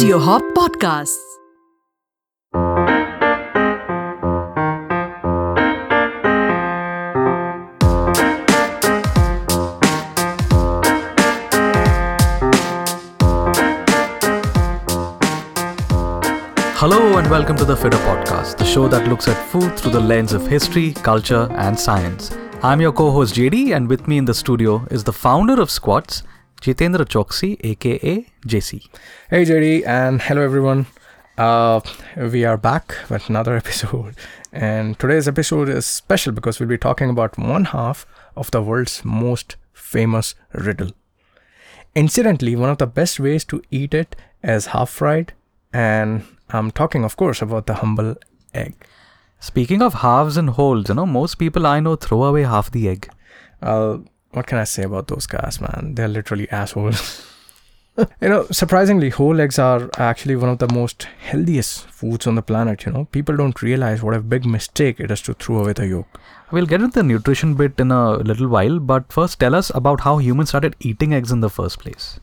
Audio Hop Podcasts. Hello and welcome to the Fittr Podcast, the show that looks at food through the lens of history, culture, and science. I'm your co-host JD, and with me in the studio is the founder of Squats, Jitendra Chouksey, aka JC. Hey JD and hello everyone. Uh, we are back with another episode, and today's episode is special because we'll be talking about one half of the world's most famous riddle. Incidentally, one of the best ways to eat it is half fried, and I'm talking, of course, about the humble egg. Speaking of halves and wholes, you know, most people I know throw away half the egg. Uh, what can I say about those guys, man? They're literally assholes. you know, surprisingly, whole eggs are actually one of the most healthiest foods on the planet. You know, people don't realize what a big mistake it is to throw away the yolk. We'll get into the nutrition bit in a little while, but first tell us about how humans started eating eggs in the first place.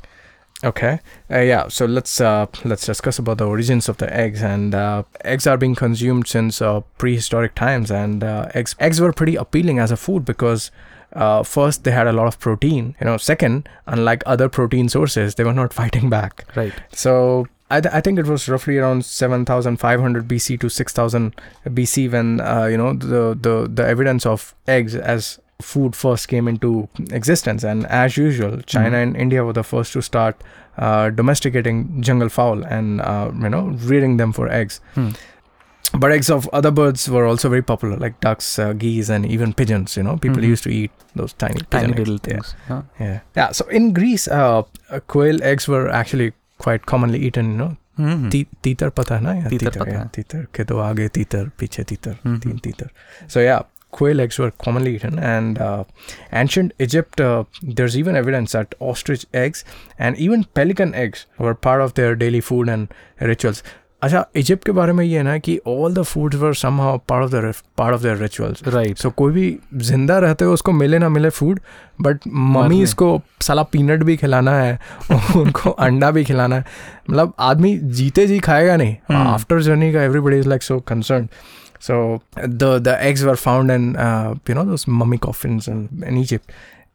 Okay, uh, yeah. So let's uh, let's discuss about the origins of the eggs. And uh, eggs are being consumed since uh, prehistoric times, and uh, eggs eggs were pretty appealing as a food because uh, first they had a lot of protein. You know, second, unlike other protein sources, they were not fighting back. Right. So I, th- I think it was roughly around 7500 BC to 6000 BC when uh, you know the, the the evidence of eggs as food first came into existence and as usual China and India were the first to start uh, domesticating jungle fowl and uh, you know rearing them for eggs Hmm but eggs of other birds were also very popular like ducks uh, geese and even pigeons you know people Mhm. used to eat those tiny Tiny pigeon eggs. little Yeah. things. Yeah. Yeah. Yeah. So in Greece, uh, uh, quail eggs were actually quite commonly eaten. You know, Mhm. Ti- तीतर पता है ना या तीतर तीतर पता yeah, है। तीतर के तो आगे तीतर पीछे तीतर Mhm. तीन तीतर so yeah quail eggs were commonly eaten and uh, ancient Egypt uh, there's even evidence that ostrich eggs and even pelican eggs were part of their daily food and rituals अच्छा Egypt के बारे में ये है ना कि all the foods were somehow part of the part of their rituals right so कोई भी ज़िंदा रहते हो उसको मिले ना मिले फ़ूड बट मम्मी इसको साला पीनट भी खिलाना है उनको अंडा भी खिलाना है। मतलब आदमी जीते जी खाएगा नहीं. आफ्टर जर्नी का everybody is like so concern so the found in uh, you know those mummy coffins in, in Egypt.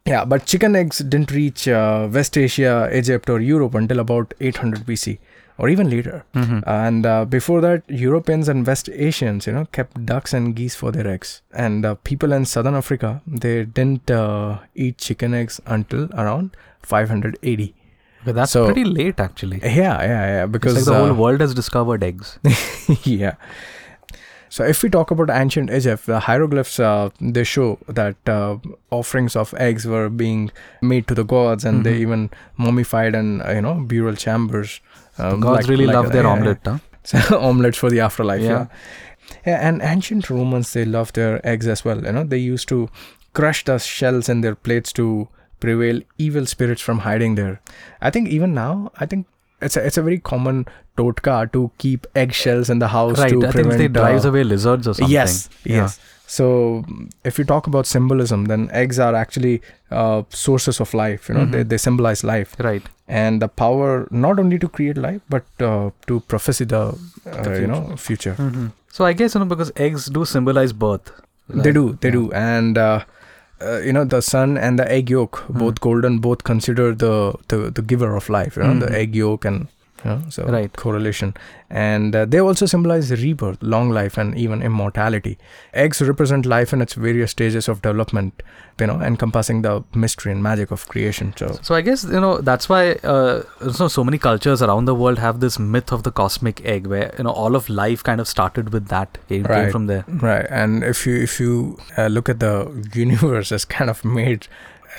Yeah but chicken eggs didn't reach uh, West Asia Egypt or Europe until about 800 BC or even later Mhm. and uh, before that europeans and west asians you know kept ducks and geese for their eggs and uh, people in southern africa they didn't uh, eat chicken eggs until around 580 Okay, that's So- pretty late actually. yeah yeah yeah because it's like the uh, whole world has discovered eggs. yeah so if we talk about ancient egypt the hieroglyphs uh, they show that uh, offerings of eggs were being made to the gods and they Mhm. even mummified in uh, you know burial chambers um, Gods like- really like love a- their yeah, omelette, huh? So, omelets for the afterlife. Yeah. Yeah. yeah. and ancient Romans they loved their eggs as well. You know, they used to crush the shells in their plates to prevail evil spirits from hiding there. I think even now, I think it's a, it's a very common totka to keep eggshells in the house Right. to I think they drives uh, away lizards or something. Yes, Yeah. yes. So if you talk about symbolism, then eggs are actually uh, sources of life. You know, they Mhm. they symbolize life Right. and the power not only to create life but uh, to prophesy the, uh, The you know future Mhm. So I guess you know because eggs do symbolize birth. they do they Yeah. do and uh, you know the sun and the egg yolk Hmm. both golden both consider the, the the giver of life you know the Mhm. egg yolk and so Right. correlation and uh, they also symbolize rebirth long life and even immortality eggs represent life in its various stages of development you know encompassing the mystery and magic of creation so So I guess you know that's why uh, so so many cultures around the world have this myth of the cosmic egg, where you know all of life kind of started with that. It came Right. from there. Right, and if you if you uh, look at the universe, it's kind of made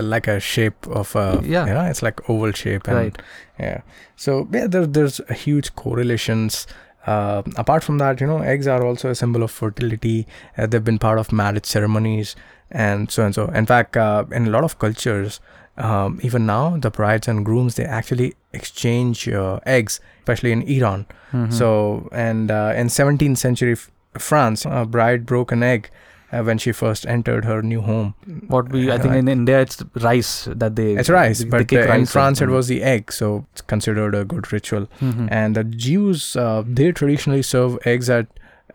like a shape of a Yeah. you know, it's like oval shape, and Right. yeah. So yeah, there, there's a huge correlations. Uh, apart from that, you know, eggs are also a symbol of fertility. Uh, they've been part of marriage ceremonies and so and so. In fact, uh, in a lot of cultures, um, even now, the brides and grooms they actually exchange uh, eggs, especially in Iran. Mhm. So, and uh, in 17th century F- France, a bride broke an egg uh, when she first entered her new home. What we I think in India it's rice that they It's rice, they, but they uh, in rice France it was the egg, so it's considered a good ritual. Mhm. And the Jews, uh, they traditionally serve eggs at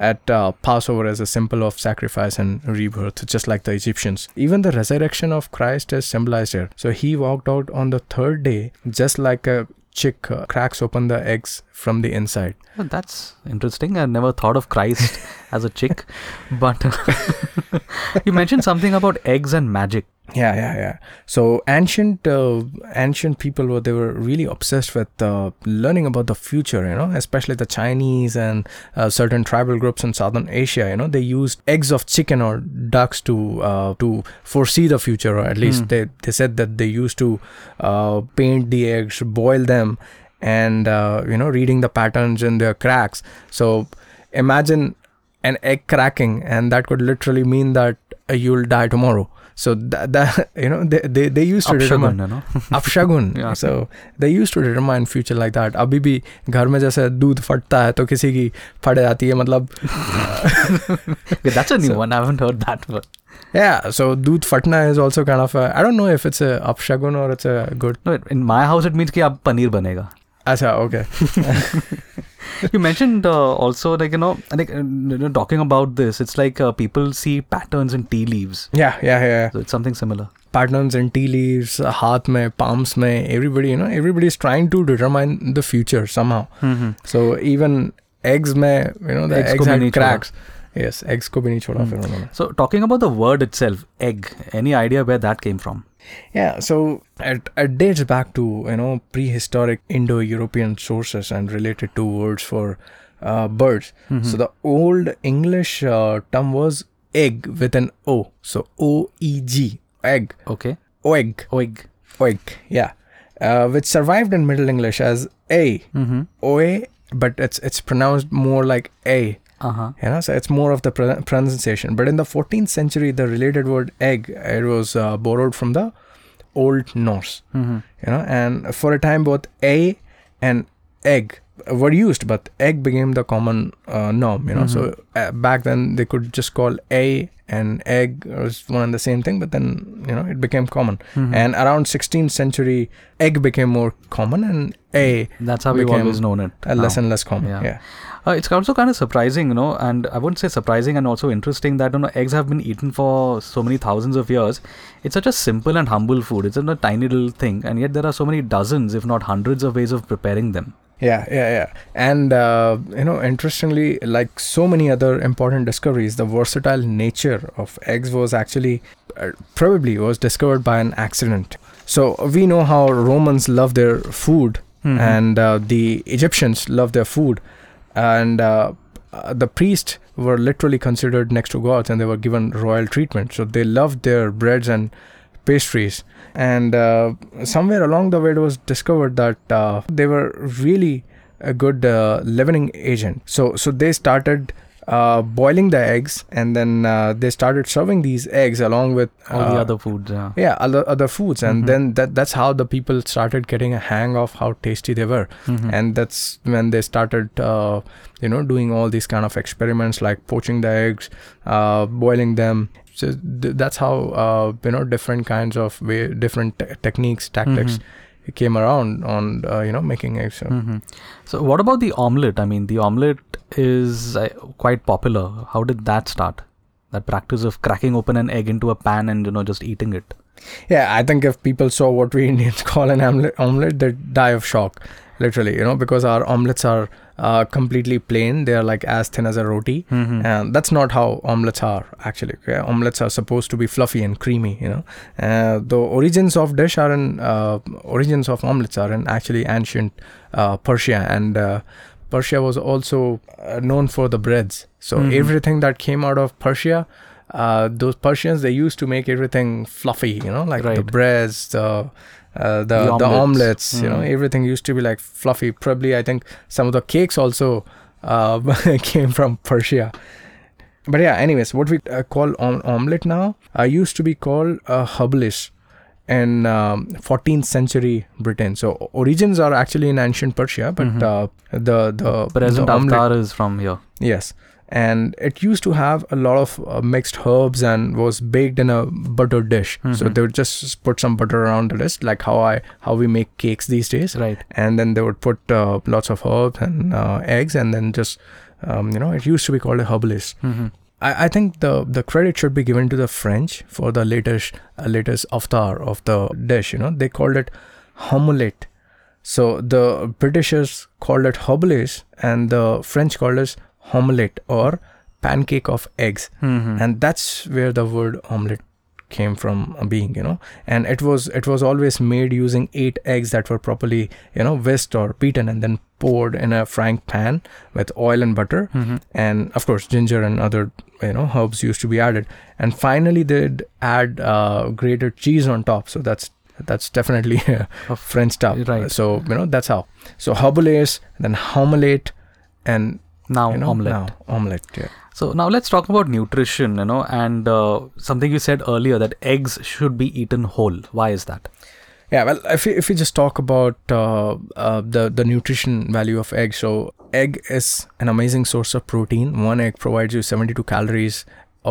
at uh, Passover as a symbol of sacrifice and rebirth, just like the Egyptians. Even the resurrection of Christ is symbolized here. So he walked out on the third day, just like a chick uh, cracks open the eggs from the inside. Well, that's interesting. I never thought of Christ as a chick, but you mentioned something about eggs and magic. Yeah, yeah, yeah. So ancient, uh, ancient people were they were really obsessed with uh, learning about the future. You know, especially the Chinese and uh, certain tribal groups in southern Asia. You know, they used eggs of chicken or ducks to uh, to foresee the future, or at least Hmm. they they said that they used to uh, paint the eggs, boil them, and uh, you know, reading the patterns in their cracks. So imagine an egg cracking, and that could literally mean that uh, you'll die tomorrow. So that, that you know they, they, they used to Upshagun, determine you know. अपशगुन Yeah. so they used to determine future like that अभी भी घर में जैसे दूध फटता है तो किसी की फट जाती है मतलब that's a new So- one. I haven't heard that one. yeah so दूध फटना is also kind of a, I don't know if it's a अपशगुन or it's a good No, in my house it means कि अब पनीर बनेगा. Acha, okay. you mentioned uh, also like you know like uh, you know, talking about this. It's like uh, people see patterns in tea leaves. Yeah, yeah, yeah. So it's something similar. Patterns in tea leaves, uh, heart, mein, palms mein. Everybody, you know, everybody is trying to determine the future somehow. Mm-hmm. So even eggs mein, you know, the eggs, eggs had cracks. Yes, eggs ko bhi nahi choda mm. So talking about the word itself, egg. Any idea where that came from? Yeah, so it, it dates back to you know prehistoric Indo-European sources and related to words for uh, birds. Mhm. So the old English uh, term was egg with an O, so O E G, egg, okay oeg, egg oeg, yeah, uh, which survived in Middle English as a, mm-hmm. oe, but it's it's pronounced more like a. uh-huh You know, so it's more of the pronunciation. But in the 14th century, the related word egg it was uh, borrowed from the Old Norse. mm-hmm. You know, and for a time both a and egg were used, but egg became the common uh, norm. You know, so uh, back then they could just call a and egg was one and the same thing, but then you know it became common. Mhm. And around 16th century, egg became more common, and a that's how we've became always known it uh, now. less and less common. Yeah. yeah. Uh, it's also kind of surprising, you know, and I wouldn't say surprising and also interesting that you know eggs have been eaten for so many thousands of years. It's such a simple and humble food. It's a tiny little thing, and yet there are so many dozens, if not hundreds, of ways of preparing them. Yeah, yeah, yeah. And, uh, you know, interestingly, like so many other important discoveries, the versatile nature of eggs was actually uh, probably was discovered by an accident. So we know how Romans love their food Mhm. and uh, the Egyptians love their food. And uh, uh, the priests were literally considered next to gods and they were given royal treatment. So they loved their breads and pastries. And uh, somewhere along the way, it was discovered that uh, they were really a good uh, leavening agent. So, so they started uh, boiling the eggs, and then uh, they started serving these eggs along with all the uh, other foods. Yeah. yeah other other foods, and Mhm. then that that's how the people started getting a hang of how tasty they were Mhm. and that's when they started uh, you know doing all these kind of experiments like poaching the eggs uh, boiling them so th- that's how uh, you know different kinds of way different te- techniques tactics Mhm. came around on uh, you know making eggs so. Mhm. So, what about the omelette? I mean, the omelette is uh, quite popular. How did that start? That practice of cracking open an egg into a pan and you know just eating it. yeah i think if people saw what we indians call an omelette, omelette they'd die of shock literally you know because our omelets are uh, completely plain they are like as thin as a roti Mhm. and that's not how omelets are actually okay? omelets are supposed to be fluffy and creamy you know uh, the origins of dish are in uh, origins of omelets are in actually ancient uh, persia and uh, persia was also uh, known for the breads so Mhm. everything that came out of persia uh, those persians they used to make everything fluffy you know like the breads the uh, the, The the omelets. omelets, you know Mm. everything used to be like fluffy probably i think some of the cakes also uh, came from persia but yeah anyways what we uh, call om- omelette now uh, used to be called uh, herbalish in um, 14th century britain so origins are actually in ancient persia but Mhm. uh, the the Present the avatar is from here. yes and it used to have a lot of uh, mixed herbs and was baked in a butter dish. So Mhm. they would just put some butter around the dish, like how I how we make cakes these days, Right. and then they would put uh, lots of herbs and uh, eggs, and then just um, you know it used to be called a herbalist. Mm-hmm. I, I think the the credit should be given to the French for the latest uh, latest avatar of the dish. You know, they called it homelette. So the Britishers called it herbalist, and the French called it homelette or pancake of eggs, Mm-hmm. and that's where the word omelette came from uh, being. You know, and it was it was always made using eight eggs that were properly you know whisked or beaten and then poured in a frying pan with oil and butter mm-hmm. and of course ginger and other you know herbs used to be added and finally they'd add uh, grated cheese on top so that's that's definitely a french stuff Right. so you know that's how so herbalaise then homelette and Now you know omelette. now omelette yeah So now let's talk about nutrition, you know, and uh, something you said earlier that eggs should be eaten whole. Why is that? Yeah, well, if we, if we just talk about uh, uh, the the nutrition value of egg, so egg is an amazing source of protein. One egg provides you 72 calories,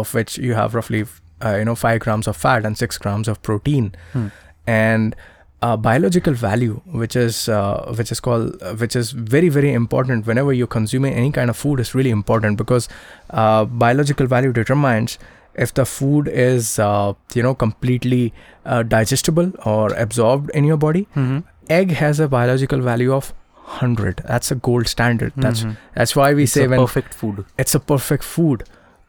of which you have roughly uh, you know five grams of fat and six grams of protein, Hmm. and uh, biological value, which is uh, which is called uh, which is very very important whenever you're consuming any kind of food is really important because uh, biological value determines if the food is uh, you know completely uh, digestible or absorbed in your body Mm-hmm. egg has a biological value of 100 that's a gold standard that's Mhm. that's why we It's say a when perfect food. it's a perfect food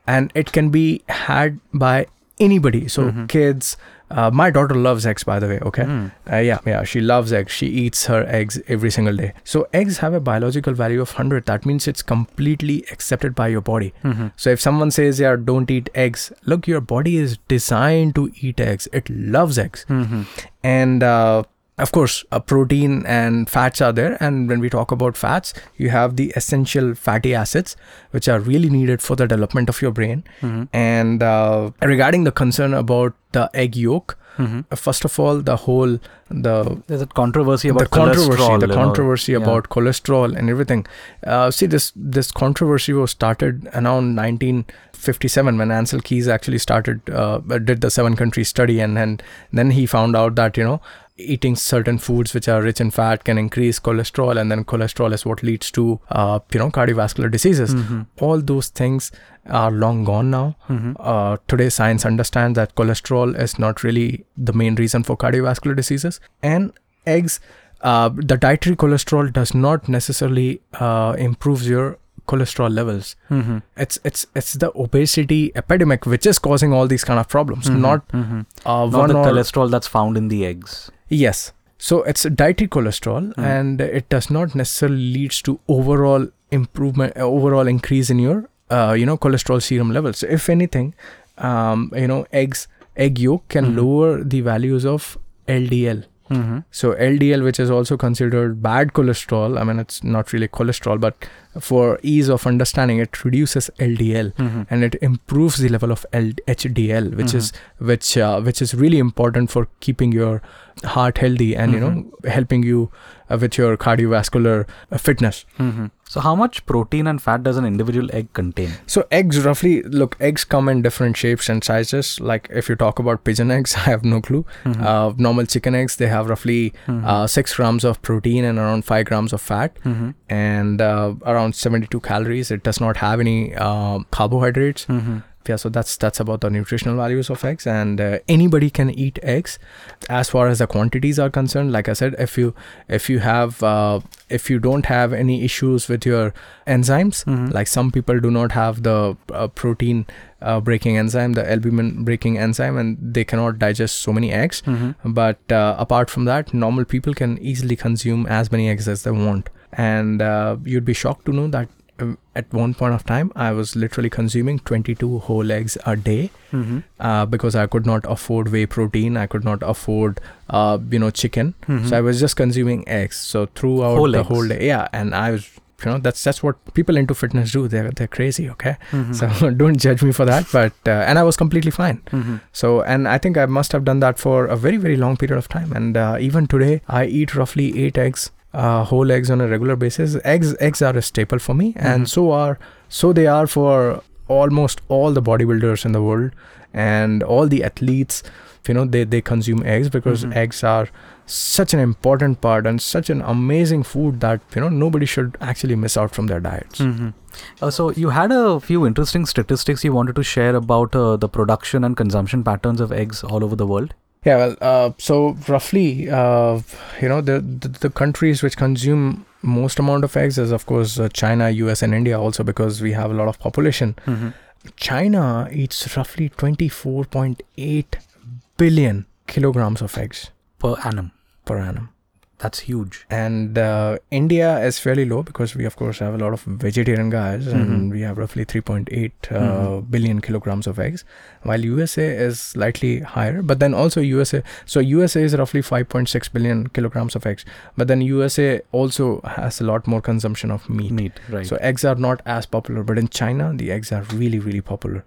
and it can be had by anybody so Mhm. kids uh, my daughter loves eggs by the way okay Mm. uh, yeah, yeah, she loves eggs. She eats her eggs every single day. So eggs have a biological value of 100. That means it's completely accepted by your body. Mhm. So if someone says, yeah, don't eat eggs, look, your body is designed to eat eggs. It loves eggs. Mhm. And uh, of course, uh, protein and fats are there. And when we talk about fats, you have the essential fatty acids, which are really needed for the development of your brain. Mhm. And uh, regarding the concern about the egg yolk, Mhm. uh, first of all, the whole the There's a controversy about the controversy, cholesterol, the controversy Yeah. about cholesterol and everything. Uh, see, this this controversy was started around 1957 when Ansel Keys actually started uh, did the seven country study, and and then he found out that you know eating certain foods which are rich in fat can increase cholesterol, and then cholesterol is what leads to uh, you know cardiovascular diseases. Mhm. All those things are long gone now Mhm. uh, today science understands that cholesterol is not really the main reason for cardiovascular diseases and eggs uh, the dietary cholesterol does not necessarily uh, improves your cholesterol levels Mhm. it's it's it's the obesity epidemic which is causing all these kind of problems Mhm. not Mhm. uh, Not the cholesterol that's found in the eggs. Yes so it's a dietary cholesterol Mm. and it does not necessarily leads to overall improvement uh, overall increase in your uh, you know cholesterol serum levels if anything um, you know eggs egg yolk can Mhm. lower the values of ldl Mm-hmm. so ldl which is also considered bad cholesterol i mean it's not really cholesterol but for ease of understanding it reduces ldl Mm-hmm. and it improves the level of L- HDL, which is which uh, which is really important for keeping your heart healthy and you know helping you uh, with your cardiovascular uh, fitness. Mm-hmm. So how much protein and fat does an individual egg contain? So eggs roughly look eggs come in different shapes and sizes. Like if you talk about pigeon eggs, I have no clue. Mhm. Uh, normal chicken eggs they have roughly Mhm. uh, six grams of protein and around five grams of fat Mhm. and uh, around 72 calories. It does not have any uh, carbohydrates. Yeah so that's that's about the nutritional values of eggs and uh, anybody can eat eggs as far as the quantities are concerned like i said if you if you have uh, if you don't have any issues with your enzymes Mhm. like some people do not have the uh, protein uh, breaking enzyme the albumin breaking enzyme and they cannot digest so many eggs Mhm. but uh, apart from that normal people can easily consume as many eggs as they want and uh, you'd be shocked to know that at one point of time i was literally consuming 22 whole eggs a day Mhm. uh, because i could not afford whey protein i could not afford uh, you know chicken Mhm. so i was just consuming eggs so throughout Whole the eggs. whole day yeah and i was you know that's that's what people into fitness do they're they're crazy okay Mhm. so don't judge me for that but uh, and i was completely fine Mhm. so, and I think I must have done that for a very, very long period of time. And uh, even today, I eat roughly eight eggs uh, whole eggs on a regular basis. Eggs eggs are a staple for me, and Mhm. so are so they are for almost all the bodybuilders in the world and all the athletes. You know, they they consume eggs because Mhm. eggs are such an important part and such an amazing food that you know nobody should actually miss out from their diets. Mhm. Uh, so you had a few interesting statistics you wanted to share about uh, the production and consumption patterns of eggs all over the world. Yeah, well, uh, so roughly, uh, you know, the, the the countries which consume most amount of eggs is of course uh, China, US, and India also because we have a lot of population. China eats roughly 24.8 billion kilograms of eggs Per annum. per annum. That's huge. And uh, India is fairly low because we, of course, have a lot of vegetarian guys Mhm. and we have roughly 3.8 uh, Mhm. billion kilograms of eggs, while USA is slightly higher. But then also, USA, so USA is roughly 5.6 billion kilograms of eggs. But then USA also has a lot more consumption of meat. Meat, right. So eggs are not as popular, but in China, the eggs are really, really popular,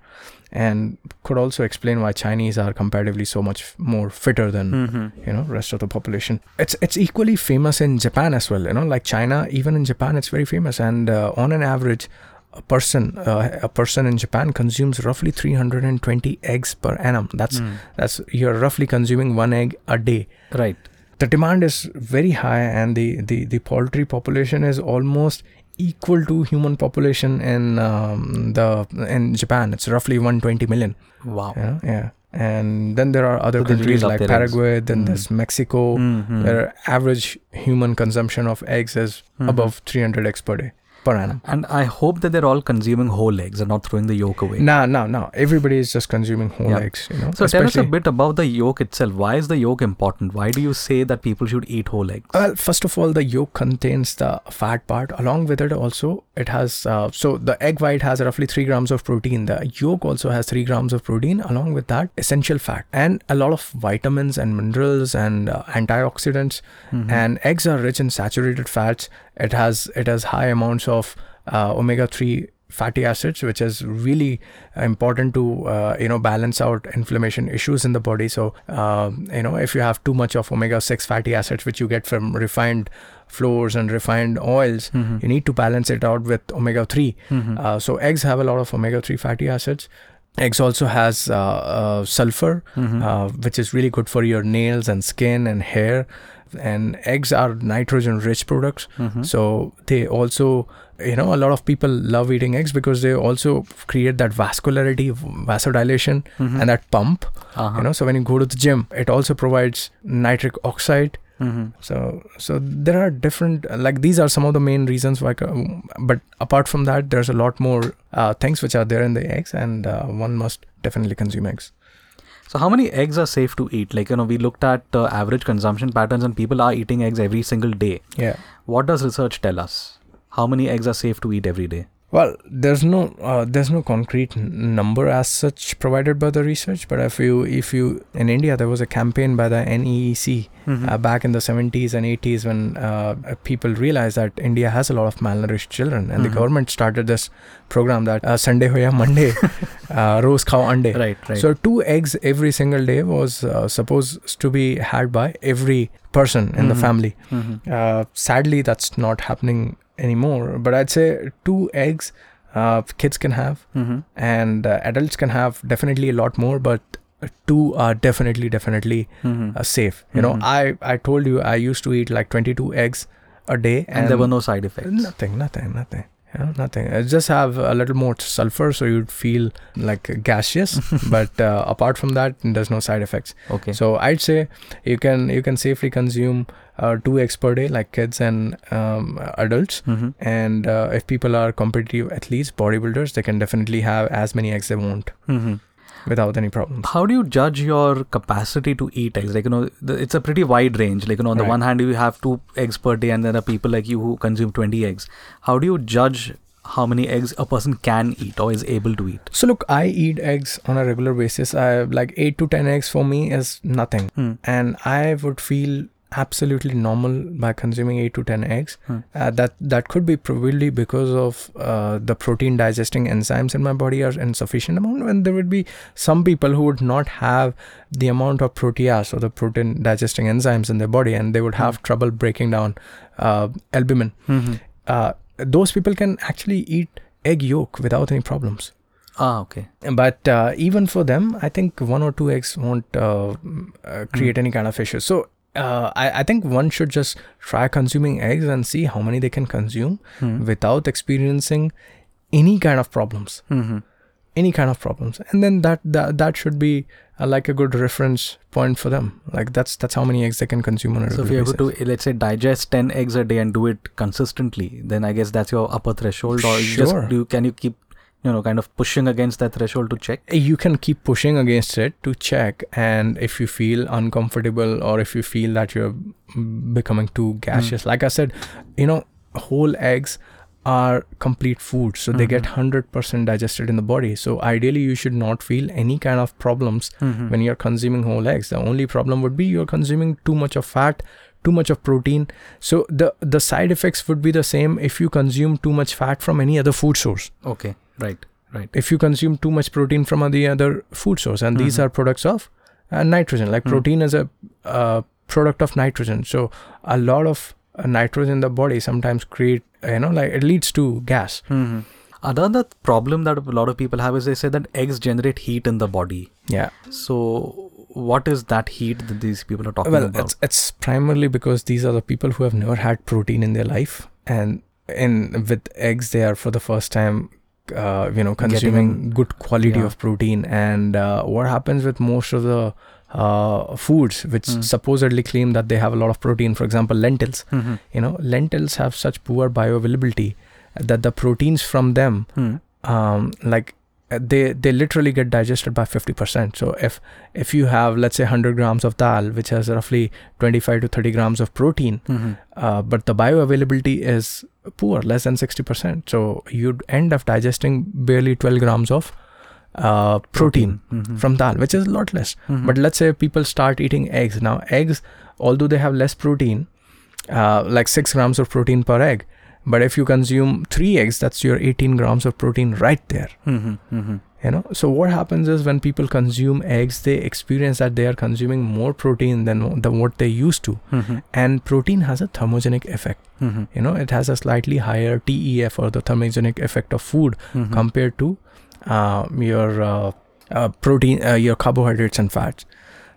and could also explain why Chinese are comparatively so much more fitter than Mhm. you know rest of the population. It's it's equally famous in Japan as well. You know, like China, even in Japan, it's very famous, and uh, on an average. A person, uh, a person in Japan consumes roughly 320 eggs per annum. That's Mm. that's you're roughly consuming one egg a day Right. the demand is very high and the, the, the poultry population is almost equal to human population in um, the in Japan it's roughly 120 million Wow. yeah yeah and then there are other So countries like eggs. Paraguay then Mm. there's Mexico Mhm. where average human consumption of eggs is Mhm. above 300 eggs per day per annum And I hope that they're all consuming whole eggs and not throwing the yolk away. no no no everybody is just consuming whole Yeah. eggs you know So tell us a bit about the yolk itself. Why is the yolk important? Why do you say that people should eat whole eggs? Well, first of all, the yolk contains the fat part. Along with it, also it has uh, so the egg white has roughly three grams of protein. The yolk also has three grams of protein. Along with that, essential fat and a lot of vitamins and minerals and uh, antioxidants. Mhm. And eggs are rich in saturated fats. It has it has high amounts of uh, omega three fatty acids which is really important to uh, you know balance out inflammation issues in the body so um, you know if you have too much of omega 6 fatty acids which you get from refined flours and refined oils Mhm. you need to balance it out with omega 3 Mhm. uh, so eggs have a lot of omega 3 fatty acids eggs also has uh, uh, sulfur Mhm. uh, which is really good for your nails and skin and hair and eggs are nitrogen rich products Mhm. so they also you know a lot of people love eating eggs because they also create that vascularity vasodilation Mhm. and that pump Uh-huh. you know so when you go to the gym it also provides nitric oxide Mhm. so so there are different like these are some of the main reasons why but apart from that there's a lot more uh, things which are there in the eggs and uh, one must definitely consume eggs So how many eggs are safe to eat? Like you know, we looked at uh, average consumption patterns, and people are eating eggs every single day. yeah What does research tell us? How many eggs are safe to eat every day? Well, there's no uh, there's no concrete n- number as such provided by the research, but if you if you in India there was a campaign by the NECC Mhm. uh, back in the 70s and 80s when uh, people realized that India has a lot of malnourished children, and the Mhm. government started this program that uh, Sunday hoya Monday, uh, rose khao ande. Right, right. So two eggs every single day was uh, supposed to be had by every person in the Mhm. family. Mhm. Uh, sadly, that's not happening anymore. But I'd say two eggs uh, kids can have, Mhm. and uh, adults can have definitely a lot more. But two are definitely, definitely Mhm. uh, safe. You know, Mhm. I I told you I used to eat like 22 eggs a day, and, there were no side effects. nothing, nothing, nothing. Know, nothing. I just have a little more sulfur, so you'd feel like gaseous. but uh, apart from that, there's no side effects. Okay. So I'd say you can you can safely consume uh, two eggs per day, like kids and um, adults. Mhm. And uh, if people are competitive athletes, bodybuilders, they can definitely have as many eggs they want Mhm. without any problems. How do you judge your capacity to eat eggs? Like, you know, the, it's a pretty wide range. Like, you know, on the Right. one hand, you have two eggs per day, and there are people like you who consume 20 eggs. How do you judge how many eggs a person can eat or is able to eat? So look, I eat eggs on a regular basis. I like eight to ten eggs for me is nothing, Hmm. and I would feel absolutely normal by consuming 8 to 10 eggs Hmm. uh, that that could be probably because of uh, the protein digesting enzymes in my body are in sufficient amount and there would be some people who would not have the amount of protease or the protein digesting enzymes in their body and they would have trouble breaking down uh, albumin Mm-hmm. uh, those people can actually eat egg yolk without any problems Ah, okay. but uh, even for them i think one or two eggs won't uh, uh, create any kind of issues so uh, I, I think one should just try consuming eggs and see how many they can consume Hmm. without experiencing any kind of problems Mm-hmm. any kind of problems and then that that, that should be uh, like a good reference point for them like that's that's how many eggs they can consume on a So if you're able basis. to, let's say, digest 10 eggs a day and do it consistently, then I guess that's your upper threshold. Or you just Sure. do, can you keep, you know, kind of pushing against that threshold to check? you can keep pushing against it to check and if you feel uncomfortable or if you feel that you're mm, becoming too gaseous. Like i said you know whole eggs are complete food so they get 100% digested in the body. So ideally you should not feel any kind of problems Mm-hmm. when you're consuming whole eggs. The only problem would be you're consuming too much of fat too much of protein. So the the side effects would be the same if you consume too much fat from any other food source. Okay, right, right. if you consume too much protein from any other food source and these Mhm. are products of uh, nitrogen like Mm. protein is a uh, product of nitrogen so a lot of uh, nitrogen in the body sometimes create you know like it leads to gas Mm-hmm. Another problem that a lot of people have is they say that eggs generate heat in the body. yeah So, what is that heat that these people are talking well about? it's, it's primarily because these are the people who have never had protein in their life and in with eggs they are for the first time uh, you know consuming good quality yeah. of protein and uh, what happens with most of the uh, foods which Mm. supposedly claim that they have a lot of protein for example lentils Mm-hmm. you know lentils have such poor bioavailability that the proteins from them Hmm. um, like they they literally get digested by 50% so if if you have let's say 100 grams of dal which has roughly 25 to 30 grams of protein Mm-hmm. uh, but the bioavailability is poor less than 60% so you'd end up digesting barely 12 grams of uh, protein Mhm. from dal which is a lot less Mhm. but let's say people start eating eggs now eggs although they have less protein uh, like 6 grams of protein per egg but if you consume 3 eggs that's your 18 grams of protein right there Mhm. Mhm. you know so what happens is when people consume eggs they experience that they are consuming more protein than, than what they used to Mhm. and protein has a thermogenic effect Mhm. you know it has a slightly higher tef or the thermogenic effect of food Mhm. compared to uh, your uh, uh, protein uh, your carbohydrates and fats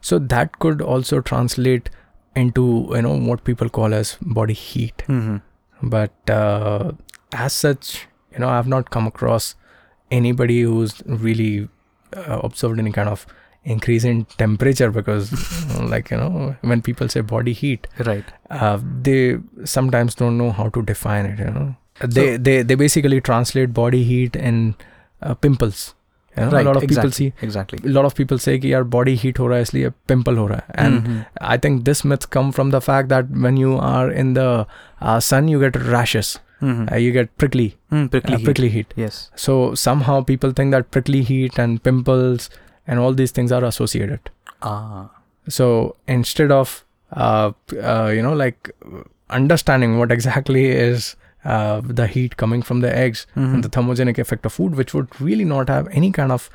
so that could also translate into you know what people call as body heat Mhm. But uh, as such you know i've not come across anybody who's really uh, observed any kind of increase in temperature because like you know when people say body heat Right. uh, they sometimes don't know how to define it you know they they, they basically translate body heat and uh, pimples you know, right. a lot of people exactly. see Exactly. a lot of people say कि यार body heat हो रहा है इसलिए pimple हो रहा है and Mhm. I think this myth come from the fact that when you are in the uh, sun you get rashes Mhm. uh, you get prickly Mm, prickly uh, heat. prickly heat Yes. so somehow people think that prickly heat and pimples and all these things are associated Ah. so instead of uh, uh, you know like understanding what exactly is uh, the heat coming from the eggs Mhm. and the thermogenic effect of food which would really not have any kind of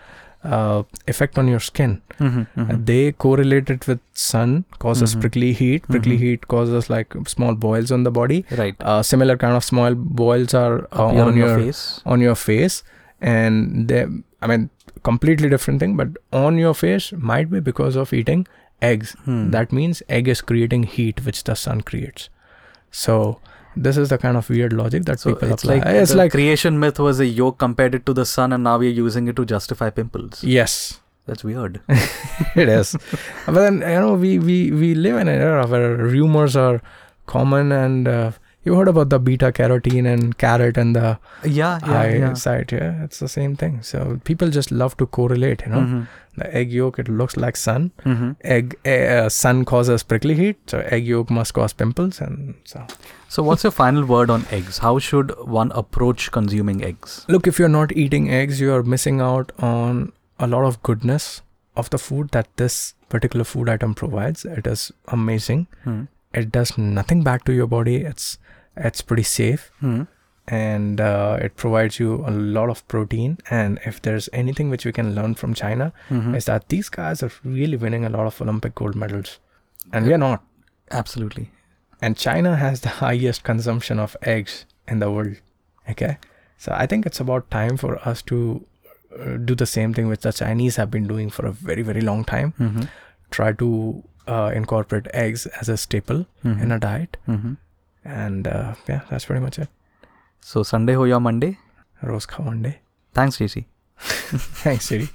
uh, effect on your skin Mhm. Mhm. Uh, they correlate it with sun causes Mhm. prickly heat prickly Mhm. heat causes like small boils on the body Right. uh, similar kind of small boils are uh, on, your, face. on your face and they i mean completely different thing but on your face might be because of eating eggs Hmm. that means egg is creating heat which the sun creates so this is the kind of weird logic that So people it's apply like it's the like creation myth was a yolk compared it to the sun, and now we're using it to justify pimples. yes That's weird. it is but then you know we we we live in an era where rumors are common and uh, you heard about the beta carotene and carrot and the Yeah, yeah, eye yeah. side yeah it's the same thing so people just love to correlate you know Mhm. The egg yolk it looks like sun Mhm. egg uh, sun causes prickly heat so egg yolk must cause pimples and so So, what's your final word on eggs? How should one approach consuming eggs? look if you're not eating eggs you are missing out on a lot of goodness of the food that this particular food item provides it is amazing Hmm. it does nothing bad to your body. It's it's pretty safe Hmm. And uh, it provides you a lot of protein. And if there's anything which we can learn from China, Mhm. is that these guys are really winning a lot of Olympic gold medals, and we are not. Absolutely. And China has the highest consumption of eggs in the world. Okay, so I think it's about time for us to uh, do the same thing which the Chinese have been doing for a very very long time. Mhm. Try to uh, incorporate eggs as a staple Mhm. in a diet, Mhm. and uh, yeah, that's pretty much it. So Sunday ho ya Monday? Rose kha one day. Thanks, JC. Thanks, Siri.